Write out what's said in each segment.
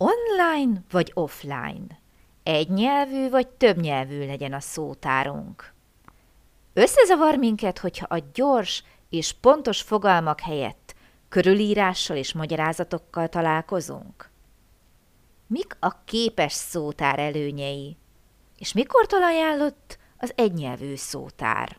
Online vagy offline? Egynyelvű vagy többnyelvű legyen a szótárunk? Összezavar minket, hogyha a gyors és pontos fogalmak helyett körülírással és magyarázatokkal találkozunk? Mik a képes szótár előnyei? És mikortól ajánlott az egynyelvű szótár?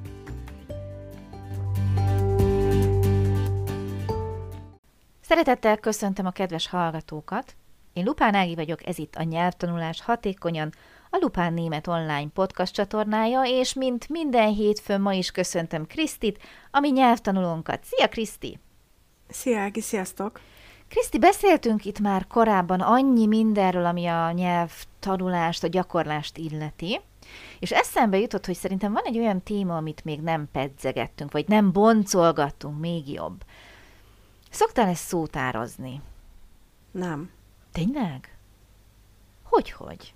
Szeretettel köszöntöm a kedves hallgatókat! Én Lupán Ági vagyok, ez itt a Nyelvtanulás Hatékonyan, a Lupán Német Online podcast csatornája, és mint minden hétfőn ma is köszöntöm Krisztit, ami nyelvtanulónkat. Szia Kriszti! Szia Ági, sziasztok! Kriszti, beszéltünk itt már korábban annyi mindenről, ami a nyelvtanulást, a gyakorlást illeti, és eszembe jutott, hogy szerintem van egy olyan téma, amit még nem pedzegettünk, vagy nem boncolgattunk még jobb. Szoktál ezt szótározni? Nem. Tényleg? Hogy-hogy?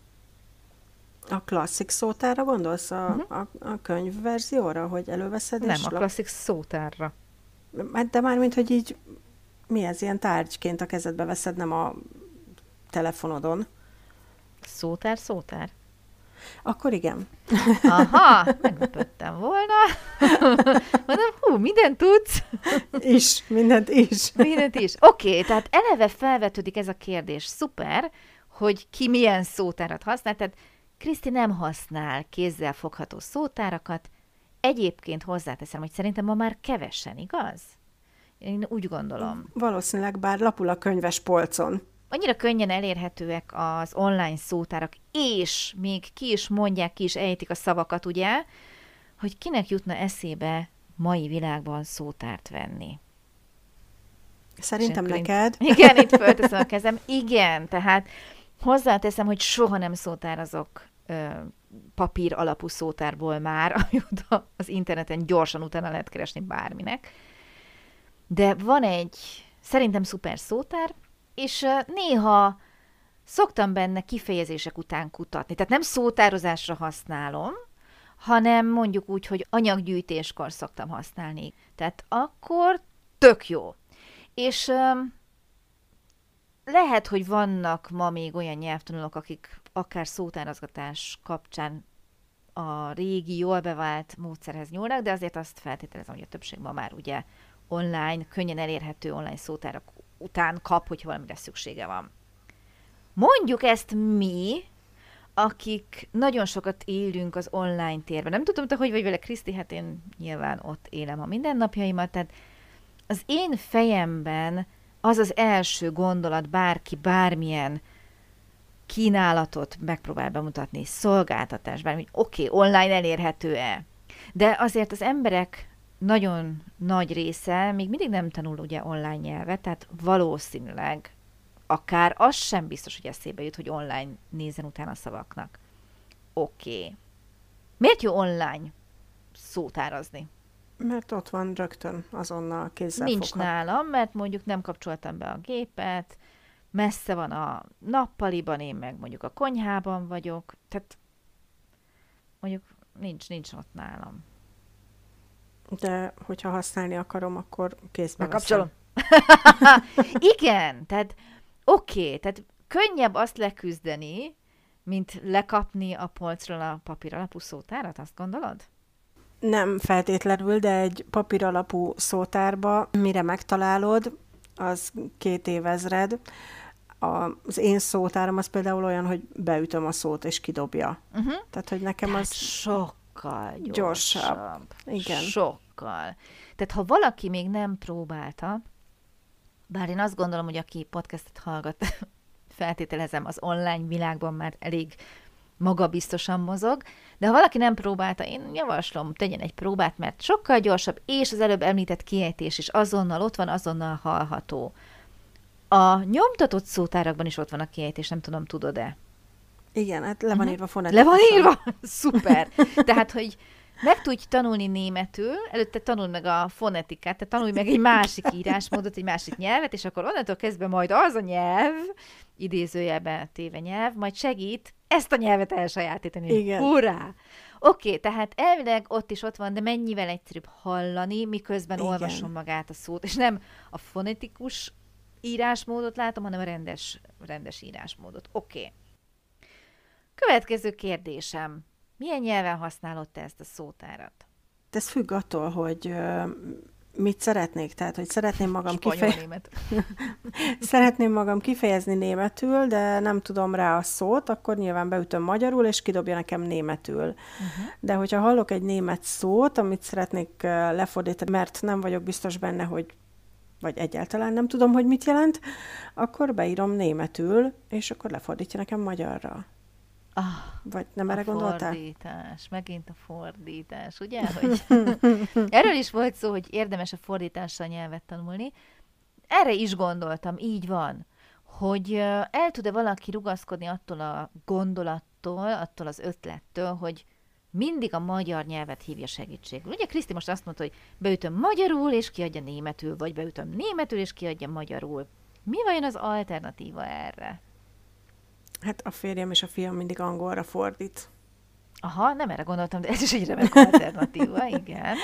A klasszik szótára gondolsz? A, uh-huh. a, a könyvverzióra, hogy előveszed Nem, és a klasszik szótárra. Hát de már mint, hogy így mi ez, ilyen tárgyként a kezedbe veszed, nem a telefonodon. Szótár, szótár? Akkor igen. Aha, meglepődtem volna. Mondom, hú, mindent tudsz. Is, mindent is. Mindent is. Oké, okay, tehát eleve felvetődik ez a kérdés. Szuper, hogy ki milyen szótárat használ. Tehát Kriszti nem használ kézzel fogható szótárakat. Egyébként hozzáteszem, hogy szerintem ma már kevesen, igaz? Én úgy gondolom. Valószínűleg, bár lapul a könyves polcon annyira könnyen elérhetőek az online szótárak, és még ki is mondják, ki is ejtik a szavakat, ugye, hogy kinek jutna eszébe mai világban szótárt venni. Szerintem neked. Igen, itt fölteszem a kezem. Igen, tehát hozzáteszem, hogy soha nem szótárazok ö, papír alapú szótárból már, ami oda az interneten gyorsan utána lehet keresni bárminek. De van egy szerintem szuper szótár, és néha szoktam benne kifejezések után kutatni. Tehát nem szótározásra használom, hanem mondjuk úgy, hogy anyaggyűjtéskor szoktam használni. Tehát akkor tök jó. És lehet, hogy vannak ma még olyan nyelvtanulók, akik akár szótárazgatás kapcsán a régi, jól bevált módszerhez nyúlnak, de azért azt feltételezem, hogy a többség ma már ugye online, könnyen elérhető online szótárak után kap, hogy valamire szüksége van. Mondjuk ezt mi, akik nagyon sokat élünk az online térben. Nem tudom, te hogy vagy vele, Kriszti, hát én nyilván ott élem a mindennapjaimat, tehát az én fejemben az az első gondolat, bárki bármilyen kínálatot megpróbál bemutatni, szolgáltatás, bármi, oké, okay, online elérhető-e. De azért az emberek nagyon nagy része még mindig nem tanul ugye online nyelvet, tehát valószínűleg akár az sem biztos, hogy eszébe jut, hogy online nézen utána a szavaknak. Oké. Okay. Miért jó online szótárazni? Mert ott van rögtön azonnal kézzel Nincs foghat. nálam, mert mondjuk nem kapcsoltam be a gépet, messze van a nappaliban, én meg mondjuk a konyhában vagyok, tehát mondjuk nincs, nincs ott nálam. De hogyha használni akarom, akkor kézbe Megkapcsolom. Igen, tehát oké, okay, tehát könnyebb azt leküzdeni, mint lekapni a polcról a papír alapú szótárat, azt gondolod? Nem feltétlenül, de egy papír alapú szótárba, mire megtalálod, az két évezred. Az én szótárom az például olyan, hogy beütöm a szót és kidobja. Uh-huh. Tehát, hogy nekem Tehát az... Sok sokkal gyorsabb. gyorsabb. Igen. Sokkal. Tehát ha valaki még nem próbálta, bár én azt gondolom, hogy aki podcastet hallgat, feltételezem, az online világban már elég magabiztosan mozog, de ha valaki nem próbálta, én javaslom, tegyen egy próbát, mert sokkal gyorsabb, és az előbb említett kiejtés is azonnal ott van, azonnal hallható. A nyomtatott szótárakban is ott van a kiejtés, nem tudom, tudod-e? Igen, hát le van írva Le van írva? Szuper! Tehát, hogy meg tudj tanulni németül, előtte tanuld meg a fonetikát, tehát tanulj meg egy másik írásmódot, egy másik nyelvet, és akkor onnantól kezdve majd az a nyelv, idézőjelben téve nyelv, majd segít ezt a nyelvet elsajátítani. Igen. Hurrá! Oké, okay, tehát elvileg ott is ott van, de mennyivel egyszerűbb hallani, miközben Igen. olvasom magát a szót, és nem a fonetikus írásmódot látom, hanem a rendes, rendes írásmódot. Oké. Okay. Következő kérdésem. Milyen nyelven használod te ezt a szótárat? Ez függ attól, hogy mit szeretnék. Tehát, hogy szeretném magam, Spanyol, kifej... német. szeretném magam kifejezni németül, de nem tudom rá a szót, akkor nyilván beütöm magyarul, és kidobja nekem németül. Uh-huh. De hogyha hallok egy német szót, amit szeretnék lefordítani, mert nem vagyok biztos benne, hogy vagy egyáltalán nem tudom, hogy mit jelent, akkor beírom németül, és akkor lefordítja nekem magyarra. Ah, Vagy nem erre gondoltál? fordítás, megint a fordítás, ugye? Hogy erről is volt szó, hogy érdemes a fordítással nyelvet tanulni. Erre is gondoltam, így van, hogy el tud-e valaki rugaszkodni attól a gondolattól, attól az ötlettől, hogy mindig a magyar nyelvet hívja segítségül. Ugye Kriszti most azt mondta, hogy beütöm magyarul, és kiadja németül, vagy beütöm németül, és kiadja magyarul. Mi vajon az alternatíva erre? Hát a férjem és a fiam mindig angolra fordít. Aha, nem erre gondoltam, de ez is egy remek alternatíva, igen.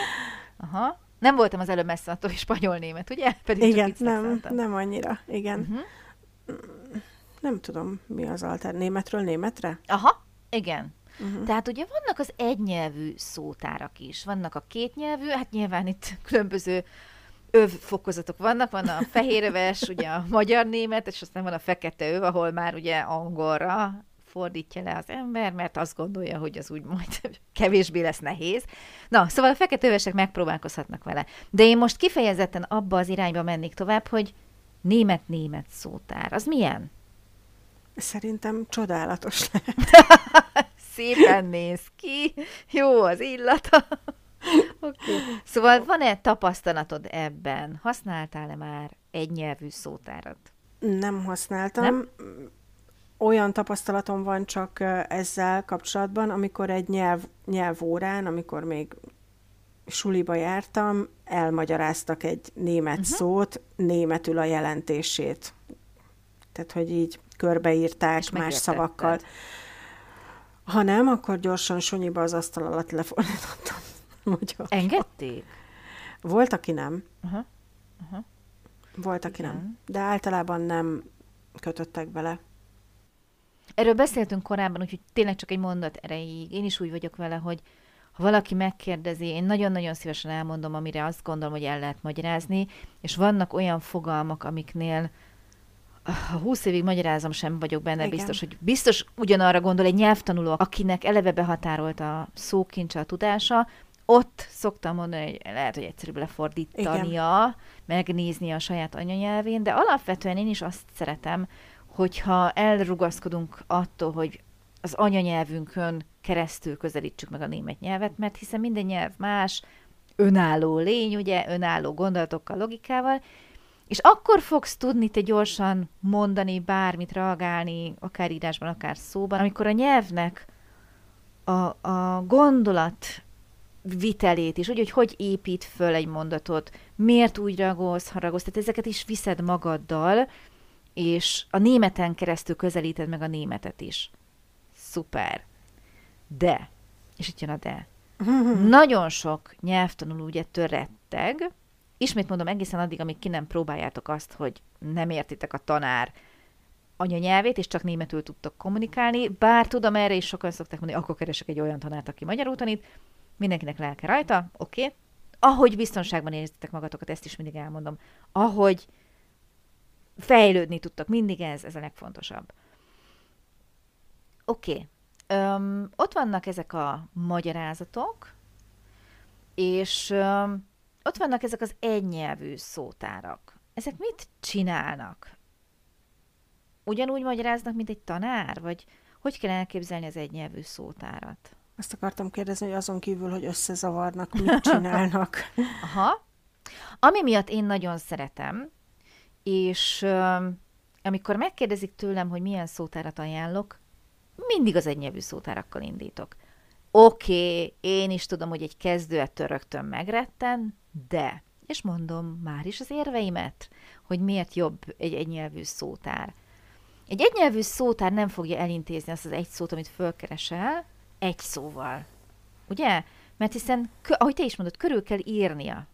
Aha. Nem voltam az előbb messze attól, hogy spanyol-német, ugye? Pedig Igen, nem, szántam. nem annyira. Igen. Uh-huh. Nem tudom, mi az alter. Németről németre? Aha, igen. Uh-huh. Tehát ugye vannak az egynyelvű szótárak is, vannak a kétnyelvű, hát nyilván itt különböző övfokozatok vannak, van a fehéröves, ugye a magyar-német, és aztán van a fekete öv, ahol már ugye angolra fordítja le az ember, mert azt gondolja, hogy az úgy majd kevésbé lesz nehéz. Na, szóval a fekete övesek megpróbálkozhatnak vele. De én most kifejezetten abba az irányba mennék tovább, hogy német-német szótár. Az milyen? Szerintem csodálatos lehet. Szépen néz ki, jó az illata. Okay. Szóval van-e tapasztalatod ebben? Használtál-e már egynyelvű szótárat? Nem használtam. Nem? Olyan tapasztalatom van csak ezzel kapcsolatban, amikor egy nyelv, nyelvórán, amikor még suliba jártam, elmagyaráztak egy német uh-huh. szót, németül a jelentését. Tehát, hogy így körbeírták És más szavakkal. Ha nem, akkor gyorsan sunyiba az asztal alatt lefordítottam. Magyar. Engedték? Volt, aki nem. Aha. Volt, aki Igen. nem. De általában nem kötöttek bele. Erről beszéltünk korábban, úgyhogy tényleg csak egy mondat erejéig. Én is úgy vagyok vele, hogy ha valaki megkérdezi, én nagyon-nagyon szívesen elmondom, amire azt gondolom, hogy el lehet magyarázni, és vannak olyan fogalmak, amiknél ha 20 évig magyarázom, sem vagyok benne Igen. biztos, hogy biztos ugyanarra gondol egy nyelvtanuló, akinek eleve behatárolt a szókincse, a tudása, ott szoktam mondani, hogy lehet, hogy egyszerűbb lefordítania, megnézni a saját anyanyelvén, de alapvetően én is azt szeretem, hogyha elrugaszkodunk attól, hogy az anyanyelvünkön keresztül közelítsük meg a német nyelvet, mert hiszen minden nyelv más, önálló lény, ugye, önálló gondolatokkal, logikával, és akkor fogsz tudni te gyorsan mondani, bármit reagálni, akár írásban, akár szóban, amikor a nyelvnek a, a gondolat vitelét is, úgy, hogy hogy épít föl egy mondatot, miért úgy reagolsz, haragolsz, tehát ezeket is viszed magaddal, és a németen keresztül közelíted meg a németet is. Szuper. De, és itt jön a de, nagyon sok nyelvtanuló ugye töretteg, ismét mondom, egészen addig, amíg ki nem próbáljátok azt, hogy nem értitek a tanár anyanyelvét, és csak németül tudtok kommunikálni, bár tudom, erre is sokan szokták mondani, akkor keresek egy olyan tanárt, aki magyarul tanít, mindenkinek lelke rajta, oké. Okay. Ahogy biztonságban érzitek magatokat, ezt is mindig elmondom. Ahogy fejlődni tudtak, mindig ez, ez a legfontosabb. Oké. Okay. Ott vannak ezek a magyarázatok, és öm, ott vannak ezek az egynyelvű szótárak. Ezek mit csinálnak? Ugyanúgy magyaráznak, mint egy tanár? Vagy hogy kell elképzelni az egynyelvű szótárat? Azt akartam kérdezni, hogy azon kívül, hogy összezavarnak, mit csinálnak. Aha. Ami miatt én nagyon szeretem, és amikor megkérdezik tőlem, hogy milyen szótárat ajánlok, mindig az egynyelvű szótárakkal indítok. Oké, okay, én is tudom, hogy egy kezdő ettől rögtön megretten, de, és mondom már is az érveimet, hogy miért jobb egy egynyelvű szótár. Egy egynyelvű szótár nem fogja elintézni azt az egy szót, amit fölkeresel, egy szóval. Ugye? Mert hiszen, ahogy te is mondod, körül kell írnia.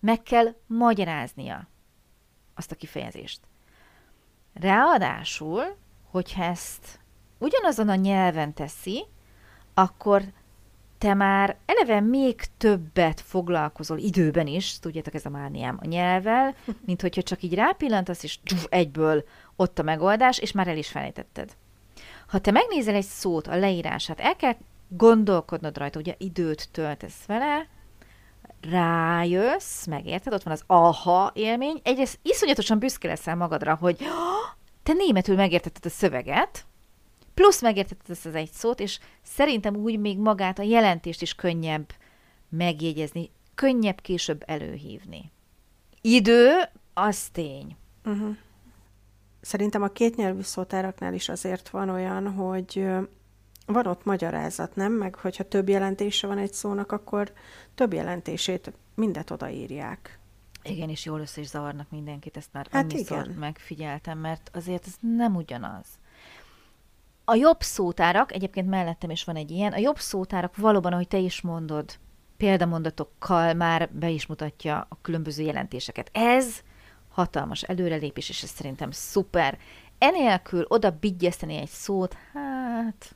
Meg kell magyaráznia azt a kifejezést. Ráadásul, hogyha ezt ugyanazon a nyelven teszi, akkor te már eleve még többet foglalkozol időben is, tudjátok, ez a mániám a nyelvvel, mint hogyha csak így rápillantasz, és egyből ott a megoldás, és már el is felejtetted. Ha te megnézel egy szót, a leírását, el kell gondolkodnod rajta, ugye időt töltesz vele, rájössz, megérted, ott van az aha élmény, egyrészt iszonyatosan büszke leszel magadra, hogy te németül megértetted a szöveget, plusz megértetted ezt az egy szót, és szerintem úgy még magát a jelentést is könnyebb megjegyezni, könnyebb később előhívni. Idő, az tény. Uh-huh. Szerintem a kétnyelvű szótáraknál is azért van olyan, hogy van ott magyarázat, nem? Meg hogyha több jelentése van egy szónak, akkor több jelentését mindet odaírják. Igen, és jól össze is zavarnak mindenkit, ezt már hát annyiszor igen. megfigyeltem, mert azért ez nem ugyanaz. A jobb szótárak, egyébként mellettem is van egy ilyen, a jobb szótárak valóban, ahogy te is mondod, példamondatokkal már be is mutatja a különböző jelentéseket. Ez hatalmas előrelépés, és ez szerintem szuper. Enélkül oda bigyeszteni egy szót, hát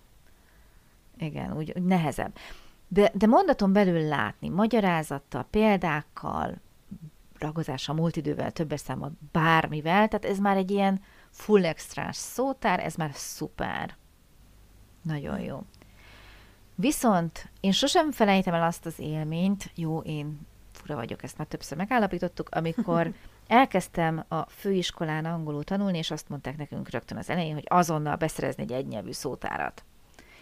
igen, úgy, úgy nehezebb. De, de mondaton belül látni, magyarázattal, példákkal, ragozással, múlt idővel, többes számmal, bármivel, tehát ez már egy ilyen full extrás szótár, ez már szuper. Nagyon jó. Viszont én sosem felejtem el azt az élményt, jó, én fura vagyok, ezt már többször megállapítottuk, amikor elkezdtem a főiskolán angolul tanulni, és azt mondták nekünk rögtön az elején, hogy azonnal beszerezni egy egynyelvű szótárat.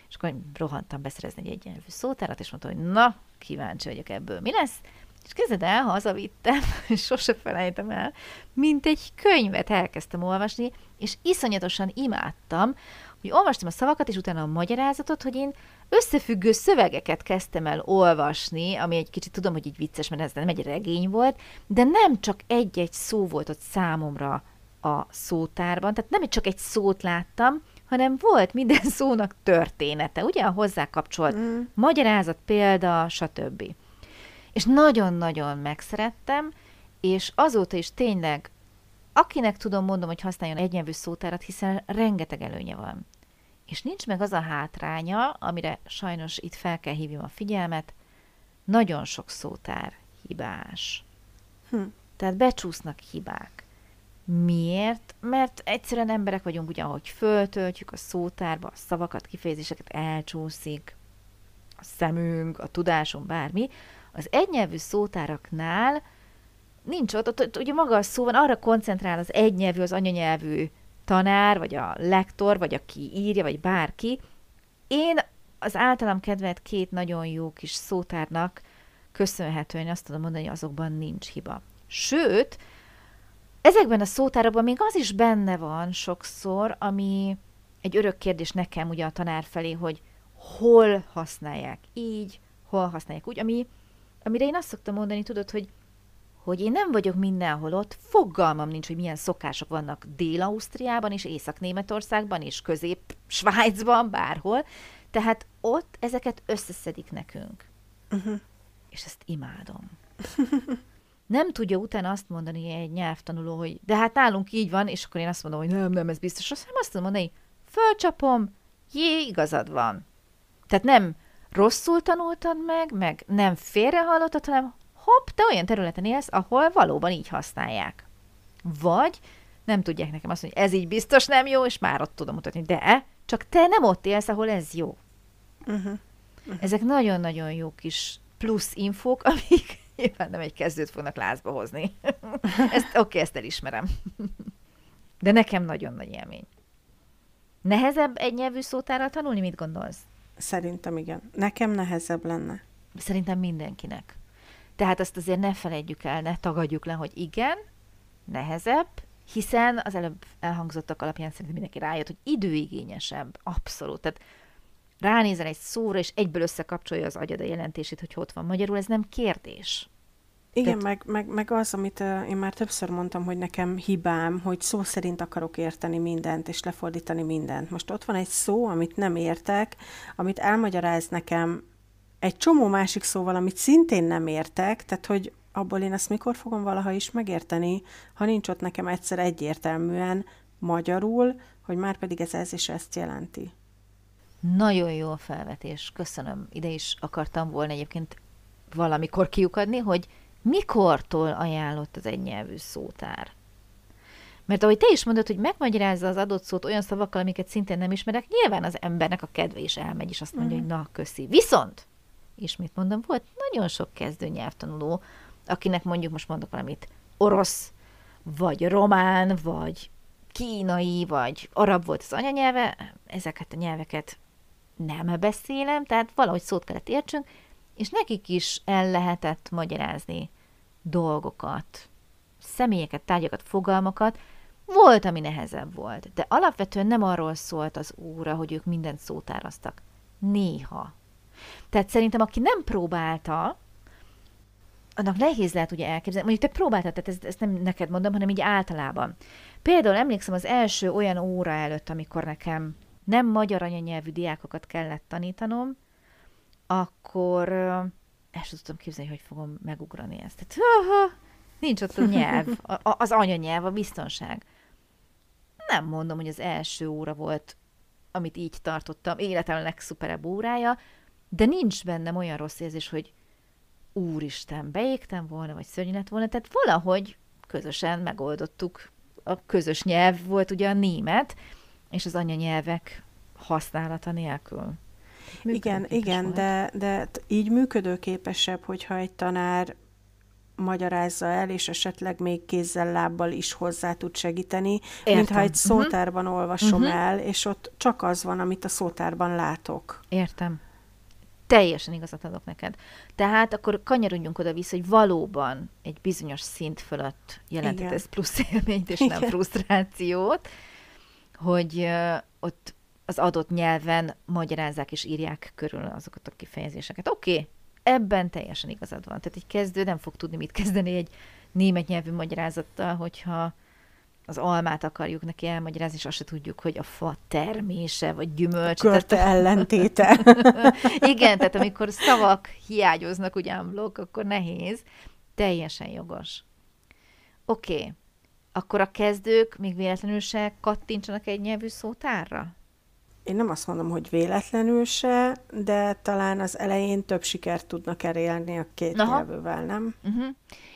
És akkor rohantam beszerezni egy egyenlő szótárat, és mondtam, hogy na, kíváncsi vagyok ebből, mi lesz? És kezded el, hazavittem, és sose felejtem el, mint egy könyvet elkezdtem olvasni, és iszonyatosan imádtam, hogy olvastam a szavakat, és utána a magyarázatot, hogy én összefüggő szövegeket kezdtem el olvasni, ami egy kicsit tudom, hogy így vicces, mert ez nem egy regény volt, de nem csak egy-egy szó volt ott számomra a szótárban, tehát nem csak egy szót láttam, hanem volt minden szónak története, ugye a hozzá kapcsolt mm. magyarázat, példa, stb. És nagyon-nagyon megszerettem, és azóta is tényleg, akinek tudom, mondom, hogy használjon egynyelvű szótárat, hiszen rengeteg előnye van. És nincs meg az a hátránya, amire sajnos itt fel kell hívjam a figyelmet, nagyon sok szótár hibás. Hm. Tehát becsúsznak hibák. Miért? Mert egyszerűen emberek vagyunk, ugye, ahogy föltöltjük a szótárba, a szavakat, kifejezéseket elcsúszik, a szemünk, a tudásunk, bármi. Az egynyelvű szótáraknál nincs ott, ott, ott ugye maga a szó van, arra koncentrál az egynyelvű, az anyanyelvű tanár, vagy a lektor, vagy aki írja, vagy bárki. Én az általam kedvelt két nagyon jó kis szótárnak köszönhetően azt tudom mondani, hogy azokban nincs hiba. Sőt, Ezekben a szótárokban még az is benne van sokszor, ami egy örök kérdés nekem ugye a tanár felé, hogy hol használják így, hol használják úgy, ami, amire én azt szoktam mondani, tudod, hogy hogy én nem vagyok mindenhol ott, fogalmam nincs, hogy milyen szokások vannak Dél-Ausztriában és Észak-Németországban és Közép-Svájcban, bárhol. Tehát ott ezeket összeszedik nekünk. Uh-huh. És ezt imádom. nem tudja utána azt mondani egy nyelvtanuló, hogy de hát nálunk így van, és akkor én azt mondom, hogy nem, nem, ez biztos. Azt nem azt tudom mondani, fölcsapom, jé, igazad van. Tehát nem rosszul tanultad meg, meg nem félrehallottad, hanem hopp, te olyan területen élsz, ahol valóban így használják. Vagy nem tudják nekem azt mondani, hogy ez így biztos nem jó, és már ott tudom mutatni, de csak te nem ott élsz, ahol ez jó. Uh-huh. Uh-huh. Ezek nagyon-nagyon jó kis plusz infók, amik Nyilván nem egy kezdőt fognak lázba hozni. ezt, oké, okay, ezt elismerem. De nekem nagyon nagy élmény. Nehezebb egy nyelvű szótárral tanulni, mit gondolsz? Szerintem igen. Nekem nehezebb lenne. Szerintem mindenkinek. Tehát azt azért ne felejtjük el, ne tagadjuk le, hogy igen, nehezebb, hiszen az előbb elhangzottak alapján szerintem mindenki rájött, hogy időigényesebb, abszolút. Tehát ránézel egy szóra, és egyből összekapcsolja az agyad a jelentését, hogy ott van magyarul, ez nem kérdés. Igen, Tehát... meg, meg, meg az, amit uh, én már többször mondtam, hogy nekem hibám, hogy szó szerint akarok érteni mindent, és lefordítani mindent. Most ott van egy szó, amit nem értek, amit elmagyaráz nekem egy csomó másik szóval, amit szintén nem értek, tehát hogy abból én ezt mikor fogom valaha is megérteni, ha nincs ott nekem egyszer egyértelműen magyarul, hogy már pedig ez ez is ezt jelenti. Nagyon jó a felvetés, köszönöm. Ide is akartam volna egyébként valamikor kiukadni, hogy mikortól ajánlott az egynyelvű szótár? Mert ahogy te is mondod, hogy megmagyarázza az adott szót olyan szavakkal, amiket szintén nem ismerek, nyilván az embernek a kedve is elmegy, és azt mondja, mm. hogy na, köszi. Viszont, ismét mondom, volt nagyon sok kezdő nyelvtanuló, akinek mondjuk most mondok valamit, orosz, vagy román, vagy kínai, vagy arab volt az anyanyelve, ezeket a nyelveket nem beszélem, tehát valahogy szót kellett értsünk, és nekik is el lehetett magyarázni dolgokat, személyeket, tárgyakat, fogalmakat, volt, ami nehezebb volt, de alapvetően nem arról szólt az óra, hogy ők mindent szótáraztak. Néha. Tehát szerintem, aki nem próbálta, annak nehéz lehet ugye elképzelni. Mondjuk te próbáltad, tehát ezt, ezt nem neked mondom, hanem így általában. Például emlékszem az első olyan óra előtt, amikor nekem nem magyar anyanyelvű diákokat kellett tanítanom, akkor el sem tudtam képzelni, hogy fogom megugrani ezt. Tehát, ha, nincs ott a nyelv, a, az anyanyelv, a biztonság. Nem mondom, hogy az első óra volt, amit így tartottam, életem legszuperebb órája, de nincs bennem olyan rossz érzés, hogy úristen, beégtem volna, vagy szörnyű lett volna, tehát valahogy közösen megoldottuk. A közös nyelv volt ugye a német, és az anyanyelvek használata nélkül. Igen, igen, de, de így működőképesebb, hogyha egy tanár magyarázza el, és esetleg még kézzel, lábbal is hozzá tud segíteni, Értem. mintha egy mhm. szótárban uh-huh. olvasom uh-huh. el, és ott csak az van, amit a szótárban látok. Értem. Teljesen igazat adok neked. Tehát akkor kanyarodjunk oda-vissza, hogy valóban egy bizonyos szint fölött jelentett ez plusz élményt, és Igen. nem frusztrációt, hogy uh, ott az adott nyelven magyarázzák és írják körül azokat a kifejezéseket. Oké, okay, ebben teljesen igazad van. Tehát egy kezdő nem fog tudni mit kezdeni egy német nyelvű magyarázattal, hogyha az almát akarjuk neki elmagyarázni, és azt se tudjuk, hogy a fa termése, vagy gyümölcs. Körte tehát... ellentéte. Igen, tehát amikor szavak hiányoznak ugyan blokk, akkor nehéz. Teljesen jogos. Oké, okay. akkor a kezdők még véletlenül se kattintsanak egy nyelvű szótárra? én nem azt mondom, hogy véletlenül se, de talán az elején több sikert tudnak elérni a két Aha. nyelvűvel, nem? Uh-huh.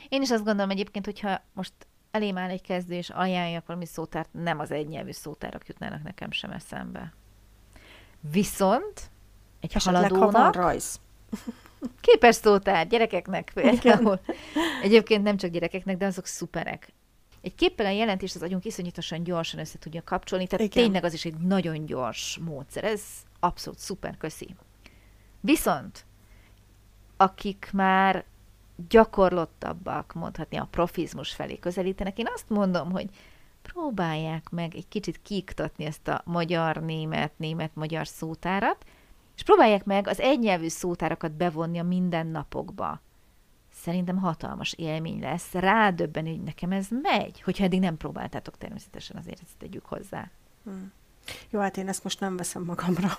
Én is azt gondolom egyébként, hogyha most elém áll egy kezdő, és ajánljak valami szótárt, nem az egynyelvű szótárak jutnának nekem sem eszembe. Viszont egy Esetleg, haladónak... Ha van rajz. Képes szótár, gyerekeknek például. Egyébként nem csak gyerekeknek, de azok szuperek egy képpel a jelentést az agyunk iszonyatosan gyorsan össze tudja kapcsolni, tehát Igen. tényleg az is egy nagyon gyors módszer. Ez abszolút szuper, köszi. Viszont, akik már gyakorlottabbak, mondhatni a profizmus felé közelítenek, én azt mondom, hogy próbálják meg egy kicsit kiiktatni ezt a magyar-német, német-magyar szótárat, és próbálják meg az egynyelvű szótárakat bevonni a mindennapokba szerintem hatalmas élmény lesz rádöbben, hogy nekem ez megy, hogyha eddig nem próbáltátok természetesen, azért ezt tegyük hozzá. Hmm. Jó, hát én ezt most nem veszem magamra.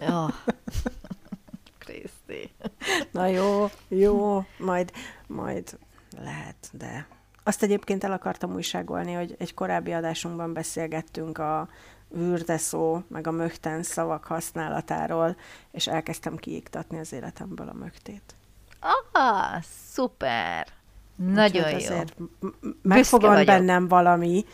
oh. Na jó, jó, majd, majd lehet, de azt egyébként el akartam újságolni, hogy egy korábbi adásunkban beszélgettünk a vürdeszó, meg a mögten szavak használatáról, és elkezdtem kiiktatni az életemből a mögtét. Ah, szuper! Nagyon Úgyhogy jó. Megfogad bennem valami.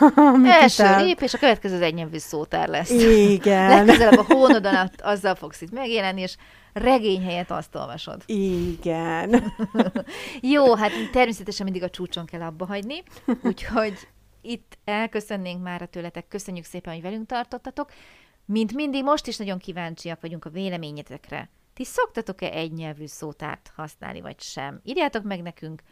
Első el... lépés, a következő az egynyelvű szótár lesz. Igen. Legközelebb a hónod alatt azzal fogsz itt megjelenni, és regény helyett azt olvasod. Igen. jó, hát természetesen mindig a csúcson kell abba hagyni, úgyhogy itt elköszönnénk már a tőletek. Köszönjük szépen, hogy velünk tartottatok. Mint mindig, most is nagyon kíváncsiak vagyunk a véleményetekre. Ti szoktatok-e egynyelvű szótárt használni, vagy sem? Írjátok meg nekünk,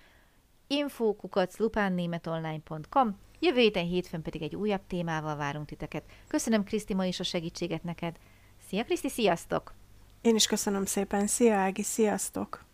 info.lupánnémetonline.com Jövő héten hétfőn pedig egy újabb témával várunk titeket. Köszönöm Kriszti ma is a segítséget neked. Szia Kriszti, sziasztok! Én is köszönöm szépen. Szia Ági, sziasztok!